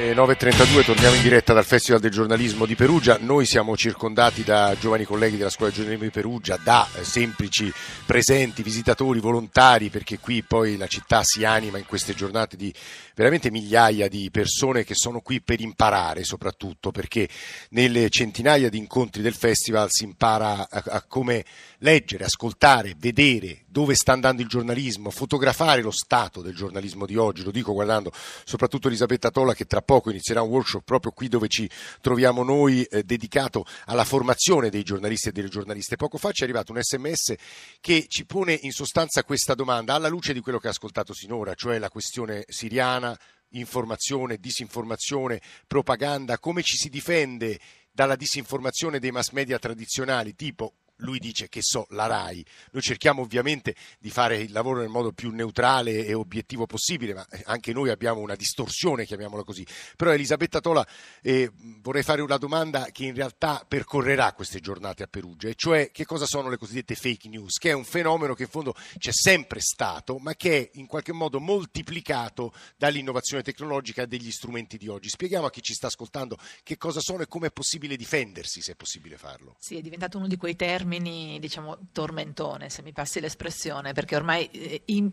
Alle 9.32 torniamo in diretta dal Festival del giornalismo di Perugia. Noi siamo circondati da giovani colleghi della Scuola di giornalismo di Perugia, da eh, semplici presenti, visitatori, volontari, perché qui poi la città si anima in queste giornate di veramente migliaia di persone che sono qui per imparare soprattutto, perché nelle centinaia di incontri del festival si impara a, a come leggere, ascoltare, vedere dove sta andando il giornalismo, fotografare lo stato del giornalismo di oggi, lo dico guardando soprattutto Elisabetta Tolla che tra poco inizierà un workshop proprio qui dove ci troviamo noi eh, dedicato alla formazione dei giornalisti e delle giornaliste. Poco fa ci è arrivato un sms che ci pone in sostanza questa domanda alla luce di quello che ha ascoltato sinora, cioè la questione siriana, informazione, disinformazione, propaganda, come ci si difende dalla disinformazione dei mass media tradizionali tipo lui dice che so la RAI. Noi cerchiamo ovviamente di fare il lavoro nel modo più neutrale e obiettivo possibile, ma eh, anche noi abbiamo una distorsione, chiamiamola così. Però Elisabetta Tola, eh, vorrei fare una domanda che in realtà percorrerà queste giornate a Perugia, e cioè che cosa sono le cosiddette fake news, che è un fenomeno che in fondo c'è sempre stato, ma che è in qualche modo moltiplicato dall'innovazione tecnologica e degli strumenti di oggi. Spieghiamo a chi ci sta ascoltando che cosa sono e come è possibile difendersi, se è possibile farlo. Sì, è diventato uno di quei termini termini, diciamo, tormentone, se mi passi l'espressione, perché ormai eh, in,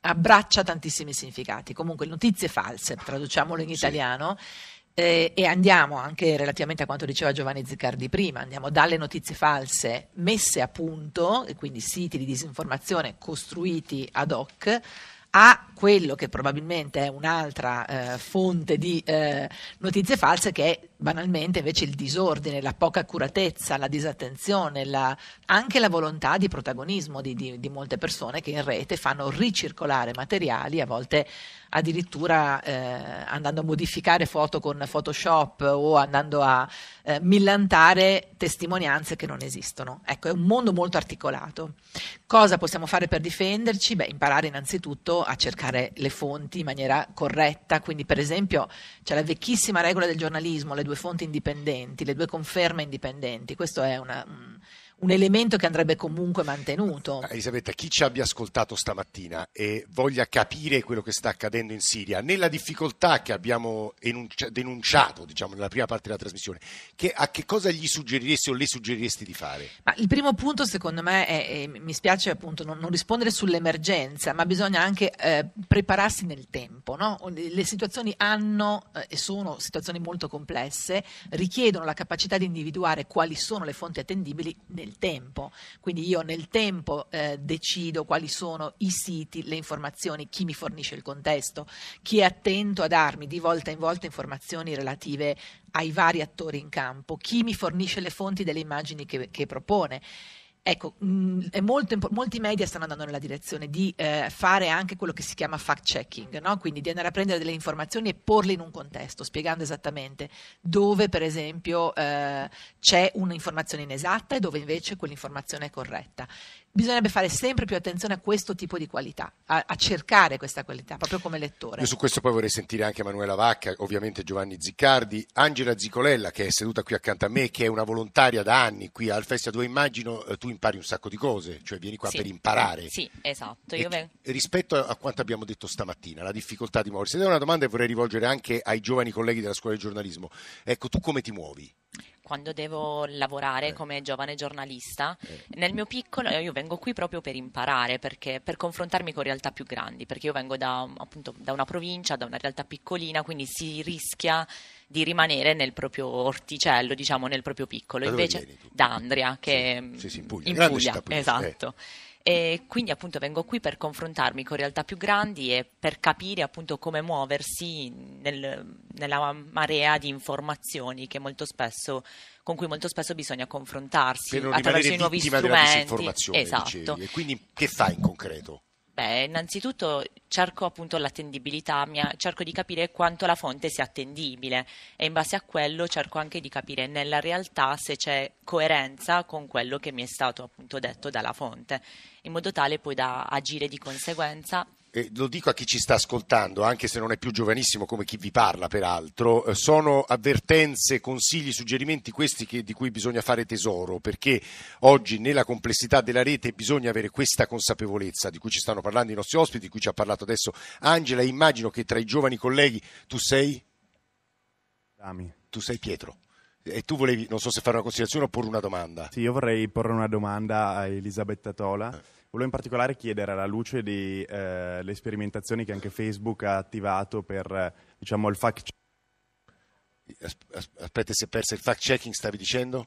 abbraccia tantissimi significati. Comunque, notizie false, traduciamolo in italiano. Sì. Eh, e andiamo anche relativamente a quanto diceva Giovanni Ziccardi prima, andiamo dalle notizie false messe a punto, e quindi siti di disinformazione costruiti ad hoc, a quello che probabilmente è un'altra eh, fonte di eh, notizie false che è banalmente invece il disordine, la poca accuratezza, la disattenzione, la, anche la volontà di protagonismo di, di, di, molte persone che in rete fanno ricircolare materiali, a volte addirittura eh, andando a modificare foto con Photoshop o andando a eh, millantare testimonianze che non esistono. Ecco, è un mondo molto articolato. Cosa possiamo fare per difenderci? Beh, imparare innanzitutto a cercare le fonti in maniera corretta, quindi per esempio c'è la vecchissima regola del giornalismo, le due fonti indipendenti, le due conferme indipendenti, questo è una, un, elemento che andrebbe comunque mantenuto. Elisabetta, chi ci abbia ascoltato stamattina e voglia capire quello che sta accadendo in Siria, nella difficoltà che abbiamo denunciato diciamo, nella prima parte della trasmissione, che, a che cosa gli suggeriresti o le suggeriresti di fare? Ma il primo punto secondo me è mi spiace appunto non, non, rispondere sull'emergenza, ma bisogna anche eh, prepararsi nel tempo. No? Le situazioni hanno eh, e sono situazioni molto complesse, richiedono la capacità di individuare quali sono le fonti attendibili nel nel tempo, quindi io nel tempo eh, decido quali sono i siti, le informazioni, chi mi fornisce il contesto, chi è attento a darmi di volta in volta informazioni relative ai vari attori in campo, chi mi fornisce le fonti delle immagini che, che propone. Ecco, mh, mm, molto, molti media stanno andando nella direzione di eh, fare anche quello che si chiama fact checking, no? quindi di andare a prendere delle informazioni e porle in un contesto, spiegando esattamente dove per esempio eh, c'è un'informazione inesatta e dove invece quell'informazione è corretta bisognerebbe fare sempre più attenzione a questo tipo di qualità, a, a, cercare questa qualità, proprio come lettore. Io su questo poi vorrei sentire anche Emanuela Vacca, ovviamente Giovanni Ziccardi, Angela Zicolella che è seduta qui accanto a me, che è una volontaria da anni qui al Festival dove immagino eh, tu impari un sacco di cose, cioè vieni qua sì. per imparare. Sì, esatto. Ven- rispetto a quanto abbiamo detto stamattina, la difficoltà di muoversi, ed è una domanda che vorrei rivolgere anche ai giovani colleghi della scuola di giornalismo. Ecco, tu come ti muovi? Quando devo lavorare eh. come giovane giornalista, eh. nel mio piccolo io vengo qui proprio per imparare, perché, per confrontarmi con realtà più grandi, perché io vengo da, appunto, da una provincia, da una realtà piccolina, quindi si rischia di rimanere nel proprio orticello, diciamo nel proprio piccolo. Da Invece da Andria, che sì, sì, in Puglia, in Puglia esatto. Eh e quindi appunto vengo qui per confrontarmi con realtà più grandi e per capire appunto come muoversi nel, nella marea di informazioni spesso, con cui molto spesso bisogna confrontarsi attraverso i nuovi strumenti. Esatto. E quindi che fai in concreto? Beh, innanzitutto cerco appunto l'attendibilità, mia, cerco di capire quanto la fonte sia attendibile e in base a quello cerco anche di capire nella realtà se c'è coerenza con quello che mi è stato appunto detto dalla fonte, in modo tale poi da agire di conseguenza eh, lo dico a chi ci sta ascoltando, anche se non è più giovanissimo come chi vi parla peraltro, eh, sono avvertenze, consigli, suggerimenti questi che, di cui bisogna fare tesoro, perché oggi nella complessità della rete bisogna avere questa consapevolezza di cui ci stanno parlando i nostri ospiti, di cui ci ha parlato adesso Angela, immagino che tra i giovani colleghi tu sei? Dami. Tu sei Pietro. E tu volevi, non so se fare una considerazione o porre una domanda. Sì, io vorrei porre una domanda a Elisabetta Tola. Eh. Volevo in particolare chiedere alla luce delle eh, sperimentazioni che anche Facebook ha attivato per eh, diciamo, il fact. Aspetta, si è perso il fact checking, stavi dicendo?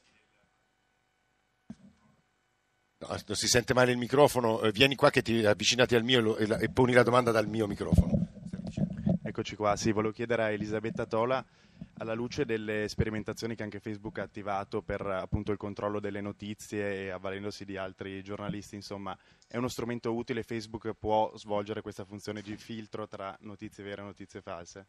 No, non si sente male il microfono. Eh, vieni qua che ti avvicinati al mio e, e poni la domanda dal mio microfono. Eccoci qua, sì, volevo chiedere a Elisabetta Tola alla luce delle sperimentazioni che anche Facebook ha attivato per appunto il controllo delle notizie e avvalendosi di altri giornalisti, insomma, è uno strumento utile, Facebook può svolgere questa funzione di filtro tra notizie vere e notizie false?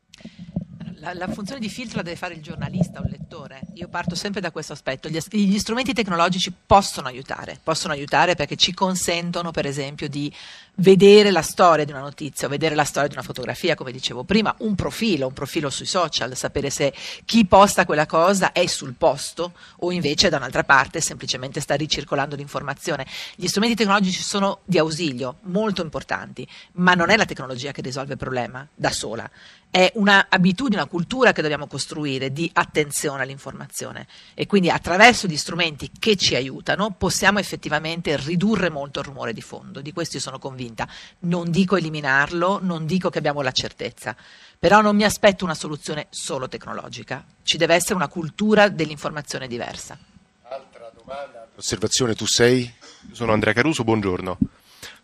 La, la, funzione di filtro la deve fare il giornalista o il lettore. Io parto sempre da questo aspetto. Gli, gli, strumenti tecnologici possono aiutare, possono aiutare perché ci consentono, per esempio, di vedere la storia di una notizia o vedere la storia di una fotografia, come dicevo prima, un profilo, un profilo sui social, sapere se chi posta quella cosa è sul posto o invece da un'altra parte semplicemente sta ricircolando l'informazione. Gli strumenti tecnologici sono di ausilio, molto importanti, ma non è la tecnologia che risolve il problema da sola è un'abitudine, una cultura che dobbiamo costruire di attenzione all'informazione e quindi attraverso gli strumenti che ci aiutano possiamo effettivamente ridurre molto il rumore di fondo, di questo io sono convinta. Non dico eliminarlo, non dico che abbiamo la certezza, però non mi aspetto una soluzione solo tecnologica, ci deve essere una cultura dell'informazione diversa. Altra domanda, osservazione, tu sei? Sono Andrea Caruso, buongiorno.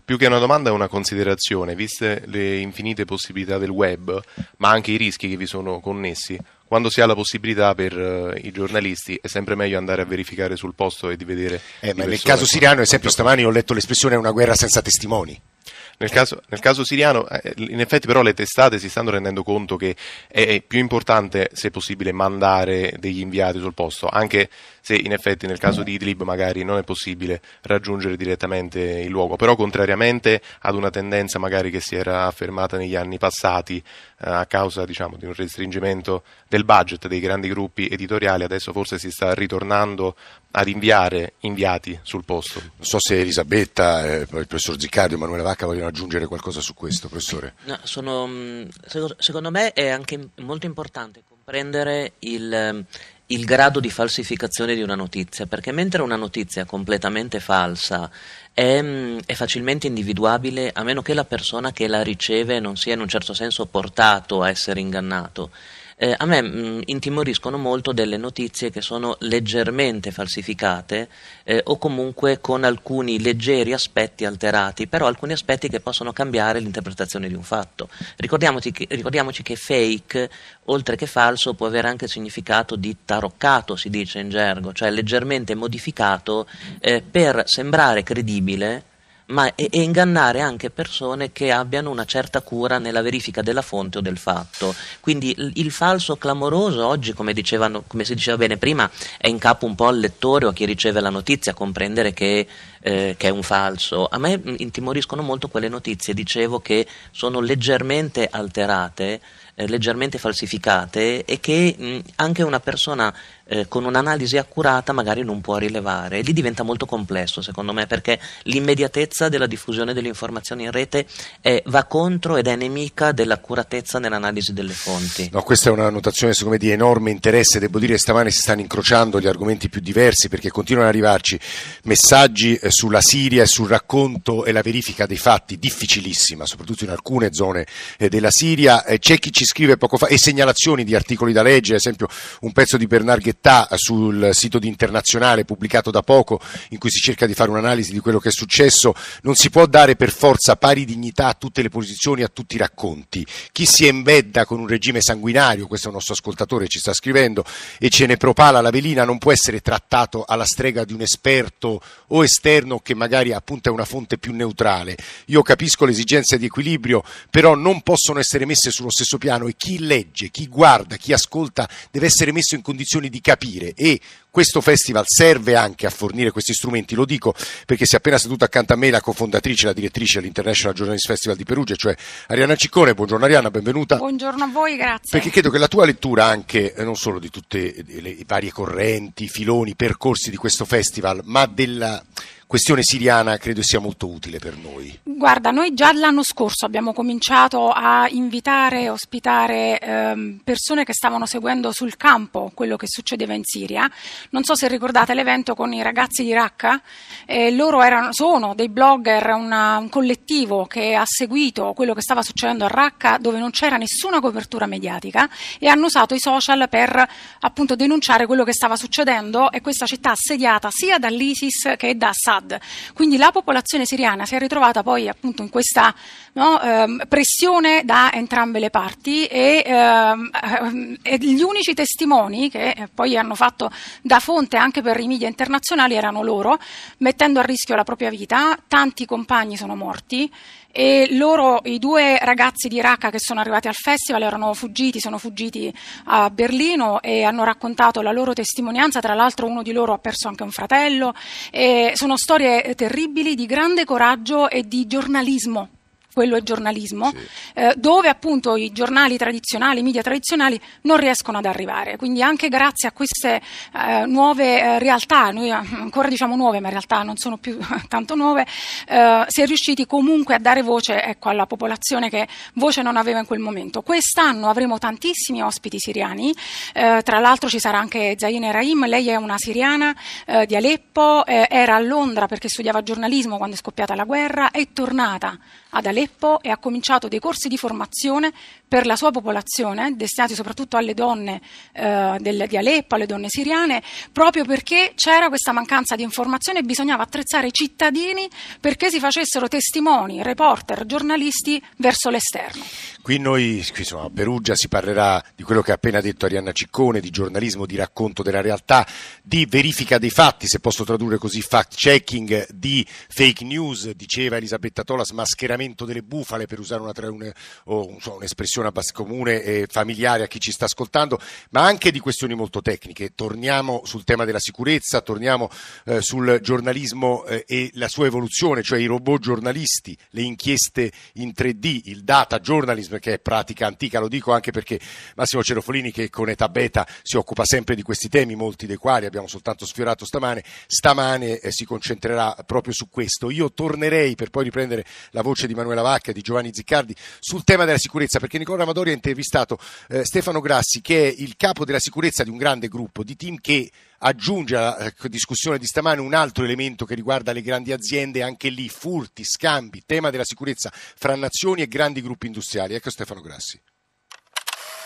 Più che una domanda è una considerazione, viste le infinite possibilità del web, ma anche i rischi che vi sono connessi, quando si ha la possibilità per uh, i giornalisti è sempre meglio andare a verificare sul posto e di vedere. Eh, ma nel caso siriano, esempio, stamani ho letto l'espressione una guerra senza testimoni. Nel caso, nel caso, siriano, eh, in effetti però le testate si stanno rendendo conto che è più importante, se possibile, mandare degli inviati sul posto, anche se in effetti nel caso di Idlib magari non è possibile raggiungere direttamente il luogo, però contrariamente ad una tendenza magari che si era affermata negli anni passati eh, a causa diciamo, di un restringimento del budget dei grandi gruppi editoriali, adesso forse si sta ritornando ad inviare inviati sul posto. Non so se Elisabetta, eh, il professor Ziccardi e Emanuele Vacca vogliono aggiungere qualcosa su questo, professore. No, sono, secondo me è anche molto importante comprendere il il grado di falsificazione di una notizia, perché mentre una notizia completamente falsa è, mm, è, facilmente individuabile a meno che la persona che la riceve non sia in un certo senso portato a essere ingannato eh, a me mh, mm, intimoriscono molto delle notizie che sono leggermente falsificate eh, o comunque con alcuni leggeri aspetti alterati, però alcuni aspetti che possono cambiare l'interpretazione di un fatto. Ricordiamoci che, ricordiamoci che fake, oltre che falso, può avere anche il significato di taroccato, si dice in gergo, cioè leggermente modificato eh, per sembrare credibile ma e, e, ingannare anche persone che abbiano una certa cura nella verifica della fonte o del fatto. Quindi il, il falso clamoroso oggi, come, dicevano, come, si diceva bene prima, è in capo un po' al lettore o a chi riceve la notizia comprendere che, eh, che è un falso. A me intimoriscono molto quelle notizie, dicevo, che sono leggermente alterate eh, leggermente falsificate e che mh, anche una persona eh, con un'analisi accurata magari non può rilevare. E lì diventa molto complesso secondo me perché l'immediatezza della diffusione delle informazioni in rete è, va contro ed è nemica dell'accuratezza nell'analisi delle fonti. No, questa è una notazione secondo me di enorme interesse, devo dire che stamane si stanno incrociando gli argomenti più diversi perché continuano ad arrivarci messaggi eh, sulla Siria e sul racconto e la verifica dei fatti difficilissima, soprattutto in alcune zone eh, della Siria. Eh, c'è chi ci scrive poco fa, e segnalazioni di articoli da leggere, ad esempio un pezzo di Bernard Ghettà sul sito di Internazionale pubblicato da poco in cui si cerca di fare un'analisi di quello che è successo, non si può dare per forza pari dignità a tutte le posizioni, a tutti i racconti. Chi si embedda con un regime sanguinario, questo è un nostro ascoltatore ci sta scrivendo, e ce ne propala la velina non può essere trattato alla strega di un esperto o esterno che magari appunto è una fonte più neutrale. Io capisco le esigenze di equilibrio, però non possono essere messe sullo stesso piano e chi legge, chi guarda, chi ascolta deve essere messo in condizioni di capire e questo festival serve anche a fornire questi strumenti, lo dico perché si è appena seduta accanto a me la cofondatrice, la direttrice dell'International Journalist Festival di Perugia, cioè Arianna Ciccone. Buongiorno Arianna, benvenuta. Buongiorno a voi, grazie. Perché credo che la tua lettura anche, eh, non solo di tutte le varie correnti, filoni, percorsi di questo festival, ma della questione siriana credo sia molto utile per noi. Guarda, noi già l'anno scorso abbiamo cominciato a invitare ospitare ehm, persone che stavano seguendo sul campo quello che succedeva in Siria. Non so se ricordate l'evento con i ragazzi di Raqqa, eh, loro erano, sono dei blogger, una, un collettivo che ha seguito quello che stava succedendo a Raqqa dove non c'era nessuna copertura mediatica e hanno usato i social per appunto denunciare quello che stava succedendo e questa città assediata sia dall'ISIS che da Assad. Assad. Quindi la popolazione siriana si è ritrovata poi appunto in questa no, ehm, pressione da entrambe le parti e, ehm, e, gli unici testimoni che poi hanno fatto da fonte anche per i media internazionali erano loro, mettendo a rischio la propria vita. Tanti compagni sono morti e loro, i due ragazzi di Raqqa che sono arrivati al festival erano fuggiti, sono fuggiti a Berlino e hanno raccontato la loro testimonianza, tra l'altro uno di loro ha perso anche un fratello, sono storie terribili di grande coraggio e di giornalismo quello è giornalismo, sì. eh, dove appunto i giornali tradizionali, i media tradizionali non riescono ad arrivare. Quindi anche grazie a queste eh, nuove eh, realtà, noi ancora diciamo nuove, ma in realtà non sono più tanto nuove, eh, si è riusciti comunque a dare voce ecco, alla popolazione che voce non aveva in quel momento. Quest'anno avremo tantissimi ospiti siriani, eh, tra l'altro ci sarà anche Zaine Rahim, lei è una siriana di Aleppo, era a Londra perché studiava giornalismo quando è scoppiata la guerra, è tornata ad Aleppo e ha cominciato dei corsi di formazione per la sua popolazione, destinati soprattutto alle donne eh, del, di Aleppo, alle donne siriane, proprio perché c'era questa mancanza di informazione e bisognava attrezzare i cittadini perché si facessero testimoni, reporter, giornalisti verso l'esterno. Qui noi, qui, insomma, a Perugia si parlerà di quello che ha appena detto Arianna Ciccone, di giornalismo, di racconto della realtà, di verifica dei fatti, se posso tradurre così, fact checking, di fake news, diceva Elisabetta Tola, smascheramento delle bufale per usare una, una, oh, so, un'espressione comune e familiare a chi ci sta ascoltando, ma anche di questioni molto tecniche. Torniamo sul tema della sicurezza, torniamo eh, sul giornalismo eh, e la sua evoluzione, cioè i robot giornalisti, le inchieste in 3D, il data journalism che è pratica antica, lo dico anche perché Massimo Cerofolini che con età beta si occupa sempre di questi temi, molti dei quali abbiamo soltanto sfiorato stamane, stamane eh, si concentrerà proprio su questo. Io tornerei per poi riprendere la voce di Manuela Vacca e di Giovanni Ziccardi sul tema della sicurezza, perché Nicola Amadori ha intervistato eh, Stefano Grassi che è il capo della sicurezza di un grande gruppo di team che aggiunge alla eh, discussione di stamane un altro elemento che riguarda le grandi aziende, anche lì furti, scambi, tema della sicurezza fra nazioni e grandi gruppi industriali. Ecco Stefano Grassi.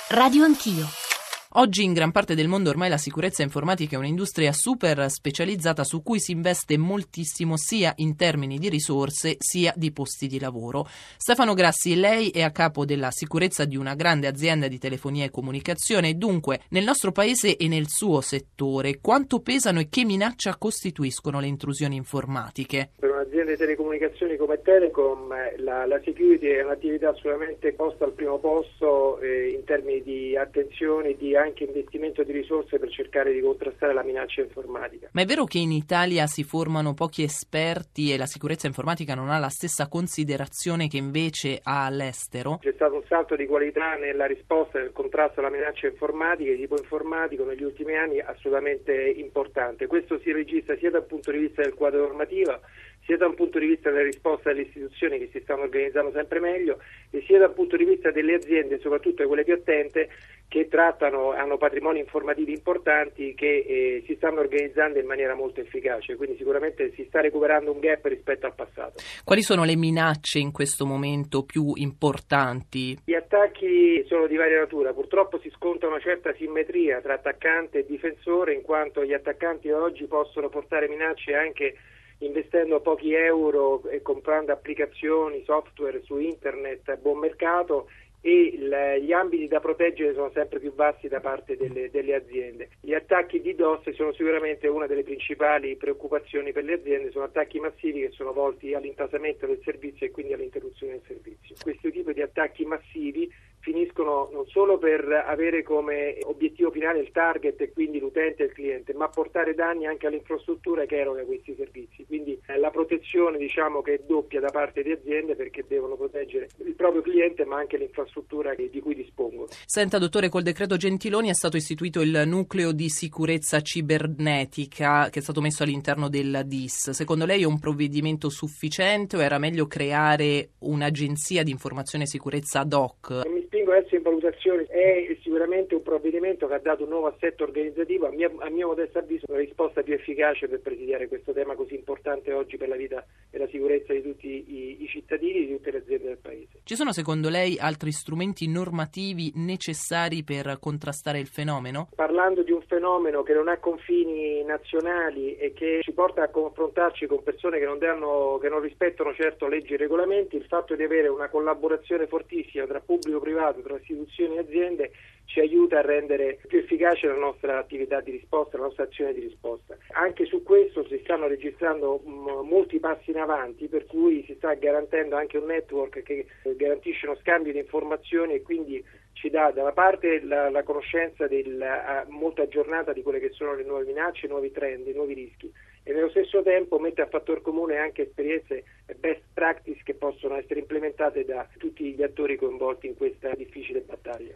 Radio Anch'io. Oggi in gran parte del mondo ormai la sicurezza informatica è un'industria super specializzata su cui si investe moltissimo sia in termini di risorse sia di posti di lavoro. Stefano Grassi, lei è a capo della sicurezza di una grande azienda di telefonia e comunicazione, dunque nel nostro paese e nel suo settore quanto pesano e che minaccia costituiscono le intrusioni informatiche? Per un'azienda di telecomunicazioni come Telecom la, la security è un'attività assolutamente posta al primo posto eh, in termini di attenzione, di anche investimento di risorse per cercare di contrastare la minaccia informatica. Ma è vero che in Italia si formano pochi esperti e la sicurezza informatica non ha la stessa considerazione che invece ha all'estero? C'è stato un salto di qualità nella risposta nel contrasto alla minaccia informatica di tipo informatico negli ultimi anni assolutamente importante. Questo si registra sia dal punto di vista del quadro normativo sia da un punto di vista della risposta delle istituzioni che si stanno organizzando sempre meglio e sia dal punto di vista delle aziende, soprattutto quelle più attente, che trattano, hanno patrimoni informativi importanti che eh, si stanno organizzando in maniera molto efficace, quindi sicuramente si sta recuperando un gap rispetto al passato. Quali sono le minacce in questo momento più importanti? Gli attacchi sono di varia natura, purtroppo si sconta una certa simmetria tra attaccante e difensore in quanto gli attaccanti oggi possono portare minacce anche investendo pochi euro e comprando applicazioni, software su internet a buon mercato e gli ambiti da proteggere sono sempre più vasti da parte delle, delle, aziende. Gli attacchi di DOS sono sicuramente una delle principali preoccupazioni per le aziende, sono attacchi massivi che sono volti all'intasamento del servizio e quindi all'interruzione del servizio. Questo tipo di attacchi massivi finiscono non solo per avere come obiettivo finale il target e quindi l'utente e il cliente, ma portare danni anche all'infrastruttura che eroga questi servizi. Quindi eh, la protezione diciamo che è doppia da parte di aziende perché devono proteggere il proprio cliente ma anche l'infrastruttura di cui dispongono. Senta dottore, col decreto Gentiloni è stato istituito il nucleo di sicurezza cibernetica che è stato messo all'interno del DIS. Secondo lei è un provvedimento sufficiente o era meglio creare un'agenzia di informazione e sicurezza ad hoc? Mi spingo adesso in valutazione, è sicuramente un provvedimento che ha dato un nuovo assetto organizzativo, a mio, a mio modesto avviso una risposta più efficace per presidiare questo tema così importante oggi per la vita e la sicurezza di tutti i, i cittadini e di tutte le aziende del Paese. Ci sono secondo lei altri strumenti normativi necessari per contrastare il fenomeno? Parlando di un fenomeno che non ha confini nazionali e che ci porta a confrontarci con persone che non, danno, che non rispettano certo leggi e regolamenti, il fatto di avere una collaborazione fortissima tra pubblico e privato, tra istituzioni e aziende ci aiuta a rendere più efficace la nostra attività di risposta, la nostra azione di risposta. Anche su questo si stanno registrando molti passi in avanti, per cui si sta garantendo anche un network che garantisce uno scambio di informazioni e quindi ci dà da una parte la, la conoscenza del, molto aggiornata di quelle che sono le nuove minacce, i nuovi trend, i nuovi rischi e nello stesso tempo mette a fattor comune anche esperienze best practice che possono essere implementate da tutti gli attori coinvolti in questa difficile battaglia.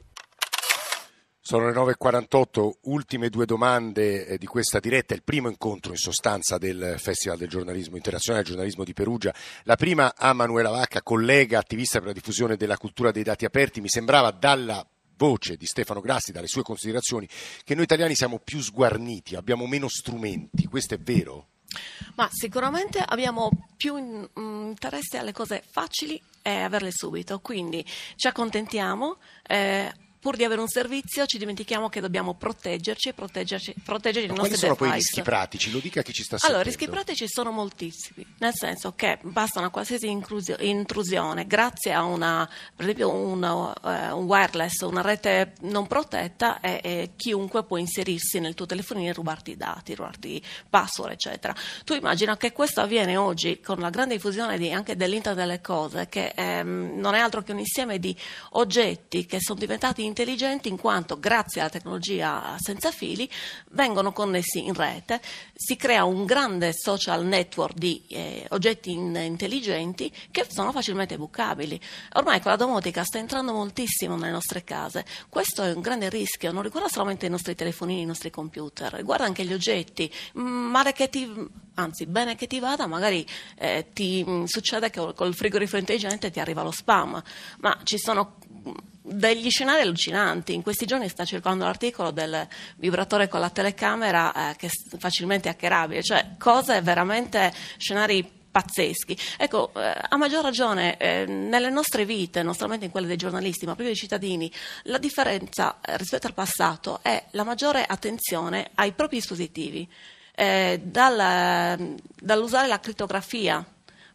Sono le 9.48, ultime due domande eh, di questa diretta, il primo incontro in sostanza del Festival del giornalismo internazionale, del giornalismo di Perugia. La prima a Manuela Vacca, collega attivista per la diffusione della cultura dei dati aperti, mi sembrava dalla voce di Stefano Grassi, dalle sue considerazioni, che noi italiani siamo più sguarniti, abbiamo meno strumenti, questo è vero? Ma sicuramente abbiamo più interesse alle cose facili e averle subito, quindi ci accontentiamo. Eh, pur di avere un servizio ci dimentichiamo che dobbiamo proteggerci e proteggerci, proteggere i nostri. Quali sono poi i rischi pratici? Lo dica chi ci sta allora, sentendo. i rischi pratici sono moltissimi, nel senso che basta una qualsiasi intrusione, grazie a una, per esempio una, uh, un wireless, una rete non protetta e, e, chiunque può inserirsi nel tuo telefonino e rubarti i dati, rubarti password, eccetera. Tu immagina che questo avviene oggi con la grande diffusione di, anche dell'internet delle cose, che ehm, non è altro che un insieme di oggetti che sono diventati intelligenti in quanto grazie alla tecnologia senza fili vengono connessi in rete, si crea un grande social network di eh, oggetti in, intelligenti che sono facilmente bucabili. Ormai con la domotica sta entrando moltissimo nelle nostre case, questo è un grande rischio, non riguarda solamente i nostri telefonini, i nostri computer, riguarda anche gli oggetti, male che ti, anzi bene che ti vada, magari eh, ti mh, succede che col frigorifero intelligente ti arriva lo spam, ma ci sono degli scenari allucinanti. In questi giorni sta circolando l'articolo del vibratore con la telecamera eh, che è facilmente hackerabile, cioè cose veramente scenari pazzeschi. Ecco, eh, a maggior ragione eh, nelle nostre vite, non solamente in quelle dei giornalisti, ma proprio dei cittadini, la differenza eh, rispetto al passato è la maggiore attenzione ai propri dispositivi, eh, dal, dall'usare la crittografia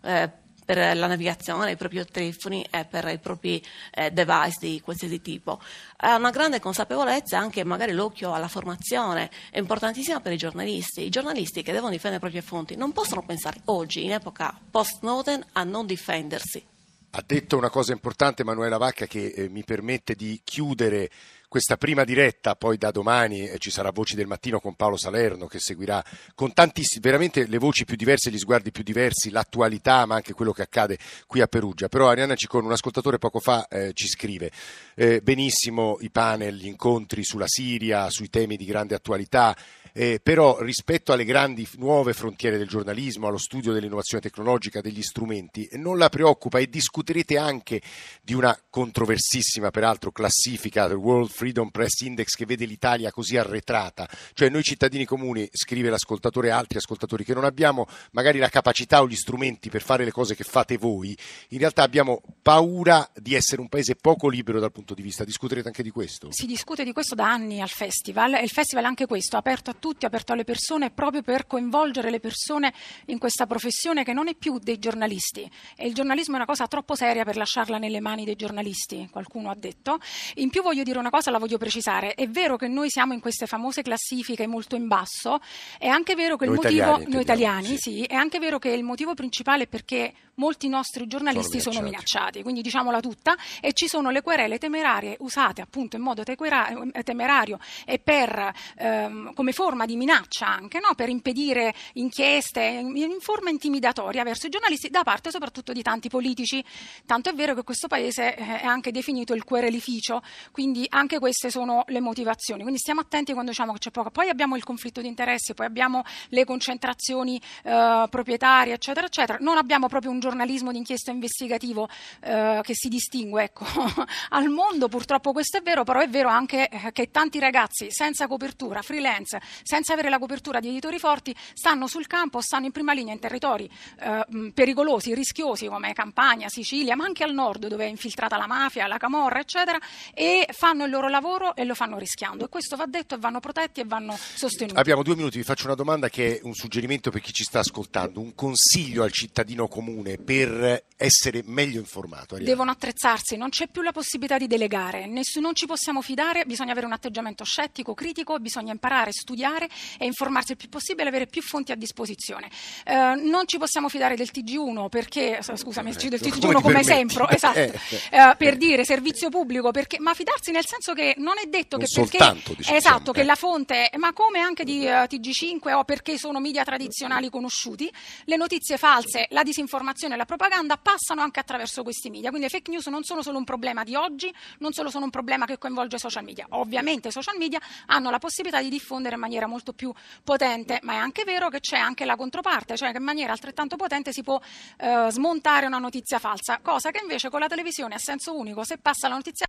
eh, per la navigazione, i propri telefoni e per i propri eh, device di qualsiasi tipo. Ha una grande consapevolezza anche magari l'occhio alla formazione, è importantissima per i giornalisti. I giornalisti che devono difendere le proprie fonti non possono pensare oggi, in epoca post-Snowden, a non difendersi. Ha detto una cosa importante Emanuela Vacca che eh, mi permette di chiudere questa prima diretta, poi da domani eh, ci sarà Voci del Mattino con Paolo Salerno che seguirà con tantissime, veramente le voci più diverse, gli sguardi più diversi, l'attualità ma anche quello che accade qui a Perugia. Però Arianna Ciccone, un ascoltatore poco fa eh, ci scrive eh, benissimo i panel, gli incontri sulla Siria, sui temi di grande attualità, eh, però rispetto alle grandi nuove frontiere del giornalismo, allo studio dell'innovazione tecnologica, degli strumenti, non la preoccupa e discuterete anche di una controversissima, peraltro, classifica del World Freedom Press Index che vede l'Italia così arretrata. Cioè noi cittadini comuni, scrive l'ascoltatore e altri ascoltatori, che non abbiamo magari la capacità o gli strumenti per fare le cose che fate voi, in realtà abbiamo paura di essere un paese poco libero dal punto di vista. Discuterete anche di questo? Si discute di questo da anni al festival e il festival è anche questo, aperto a tutti, aperto alle persone, proprio per coinvolgere le persone in questa professione che non è più dei giornalisti. E il giornalismo è una cosa troppo seria per lasciarla nelle mani dei giornalisti, qualcuno ha detto. In più voglio dire una cosa, la voglio precisare. È vero che noi siamo in queste famose classifiche molto in basso, è anche vero che Noi il motivo, italiani, noi italiani, sì. sì, è anche vero che il motivo principale è perché molti nostri giornalisti Sono sono minacciati. minacciati, quindi diciamola tutta, e ci sono le querele temerarie usate appunto in modo tequera- temerario e per, ehm, come forma di minaccia anche, no? per impedire inchieste in forma intimidatoria verso i giornalisti da parte soprattutto di tanti politici. Tanto è vero che questo paese eh, è anche definito il querelificio, quindi anche queste sono le motivazioni. Quindi stiamo attenti quando diciamo che c'è poca. Poi abbiamo il conflitto di interessi, poi abbiamo le concentrazioni eh, proprietarie, eccetera, eccetera. Non abbiamo proprio un giornalismo di inchiesta investigativo eh, che si distingue ecco, al mondo, purtroppo questo è vero, però è vero anche eh, che tanti ragazzi senza copertura, freelance, senza avere la copertura di editori forti, stanno sul campo, stanno in prima linea in territori eh, pericolosi, rischiosi come Campania, Sicilia, ma anche al nord dove è infiltrata la mafia, la camorra, eccetera, e fanno il loro lavoro e lo fanno rischiando. E questo va detto e vanno protetti e vanno sostenuti. Abbiamo due minuti, vi faccio una domanda che è un suggerimento per chi ci sta ascoltando, un consiglio al cittadino comune per essere meglio informato. Arianna. Devono attrezzarsi, non c'è più la possibilità di delegare, Nessu- non ci possiamo fidare, bisogna avere un atteggiamento scettico, critico, bisogna imparare, studiare e informarsi il più possibile, avere più fonti a disposizione. Eh, non ci possiamo fidare del TG1 perché, scusami, del Come TG1 ti come permetti? esempio, esatto, Eh. eh, per dire servizio pubblico, perché, ma fidarsi nel senso che non è detto Non che perché diciamo, esatto, che eh. la fonte, ma come anche di eh, TG5 o perché sono media tradizionali conosciuti, le notizie false, la disinformazione e la propaganda passano anche attraverso questi media. Quindi le fake news non sono solo un problema di oggi, non solo sono un problema che coinvolge i social media. Ovviamente i social media hanno la possibilità di diffondere in maniera molto più potente, ma è anche vero che c'è anche la controparte, cioè che in maniera altrettanto potente si può eh, smontare una notizia falsa, cosa che invece con la televisione a senso unico, se passa la notizia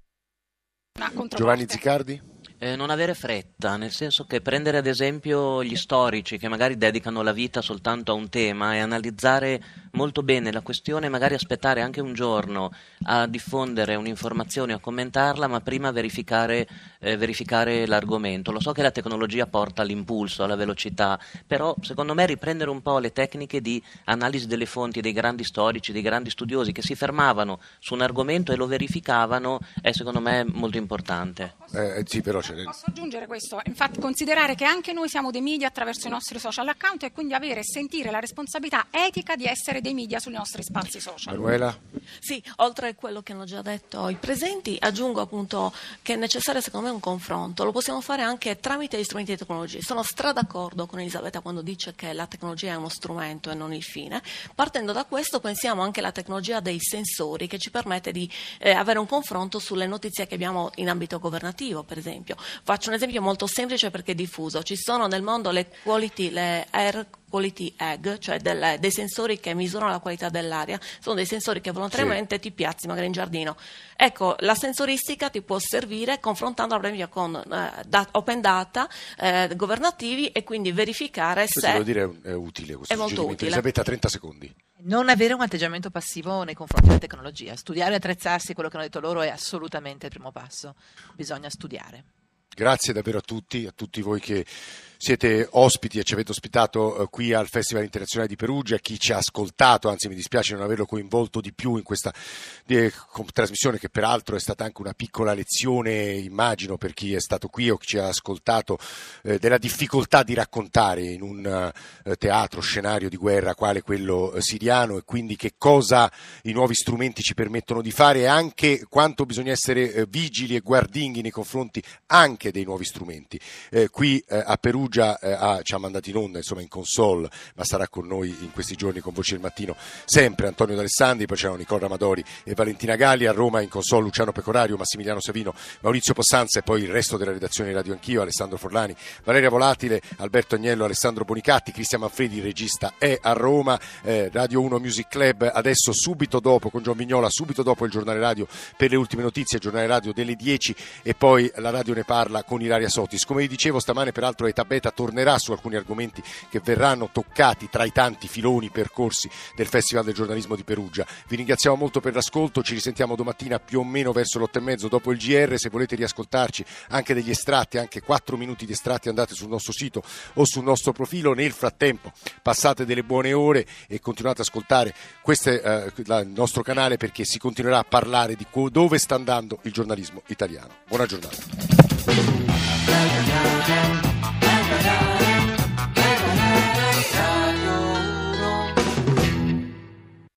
una controparte. Giovanni Zicardi? Eh, non avere fretta, nel senso che prendere ad esempio gli storici che magari dedicano la vita soltanto a un tema e analizzare molto bene la questione, magari aspettare anche un giorno a diffondere un'informazione o a commentarla, ma prima verificare, eh, verificare l'argomento. Lo so che la tecnologia porta all'impulso, alla velocità, però secondo me riprendere un po' le tecniche di analisi delle fonti dei grandi storici, dei grandi studiosi che si fermavano su un argomento e lo verificavano è secondo me molto importante. Eh, sì, però c'è... Posso aggiungere questo? Infatti considerare che anche noi siamo dei media attraverso i nostri social account e quindi avere e sentire la responsabilità etica di essere dei media sui nostri spazi social. Manuela? Sì, oltre a quello che hanno già detto i presenti, aggiungo appunto che è necessario secondo me un confronto. Lo possiamo fare anche tramite gli strumenti di tecnologia. Sono stra d'accordo con Elisabetta quando dice che la tecnologia è uno strumento e non il fine. Partendo da questo pensiamo anche alla tecnologia dei sensori che ci permette di eh, avere un confronto sulle notizie che abbiamo in ambito governativo, per esempio. Faccio un esempio molto semplice perché è diffuso. Ci sono nel mondo le quality, le air quality egg, cioè delle- dei sensori che misurano la qualità dell'aria, sono dei sensori che volontariamente ti piazzi magari in giardino. Ecco, la sensoristica ti può servire confrontandola per esempio con eh, da- open data eh, governativi e quindi verificare Questo se devo dire è, utile questo È molto utile. Elisabetta, 30 secondi. Non avere un atteggiamento passivo nei confronti della tecnologia. Studiare e attrezzarsi, quello che hanno detto loro, è assolutamente il primo passo. Bisogna studiare. Grazie davvero a tutti, a tutti voi che siete ospiti e ci avete ospitato eh, qui al Festival Internazionale di Perugia, chi ci ha ascoltato, anzi mi dispiace non averlo coinvolto di più in questa eh, trasmissione che peraltro è stata anche una piccola lezione, immagino, per chi è stato qui o chi ci ha ascoltato, eh, della difficoltà di raccontare in un teatro, scenario di guerra quale quello siriano e quindi che cosa i nuovi strumenti ci permettono di fare e anche quanto bisogna essere vigili e guardinghi nei confronti anche dei nuovi strumenti. Qui a Perugia eh, ha- ci ha mandato in onda, insomma in console, ma sarà con noi in questi giorni con Voce del Mattino sempre Antonio D'Alessandri, poi c'erano Nicola Amadori e Valentina Galli, a Roma in console Luciano Pecorario, Massimiliano Savino, Maurizio Possanza e poi il resto della redazione di Radio Anch'io, Alessandro Forlani, Valeria Volatile, Alberto Agnello, Alessandro Bonicatti, Cristian Manfredi, il regista è a Roma, eh, Radio 1 Music Club adesso subito dopo con John Vignola, subito dopo il giornale radio per le ultime notizie, il giornale radio delle 10 e poi la radio ne parla con Ilaria Sotis. Come vi dicevo stamane peraltro Eta Beta Gaeta tornerà su alcuni argomenti che verranno toccati tra i tanti filoni percorsi del Festival del giornalismo di Perugia. Vi ringraziamo molto per l'ascolto, ci risentiamo domattina più o meno verso l'otto e mezzo dopo il GR, se volete riascoltarci anche degli estratti, anche 4 minuti di estratti andate sul nostro sito o sul nostro profilo, nel frattempo passate delle buone ore e continuate ad ascoltare questo eh, il nostro canale perché si continuerà a parlare di dove sta andando il giornalismo italiano. Buona giornata.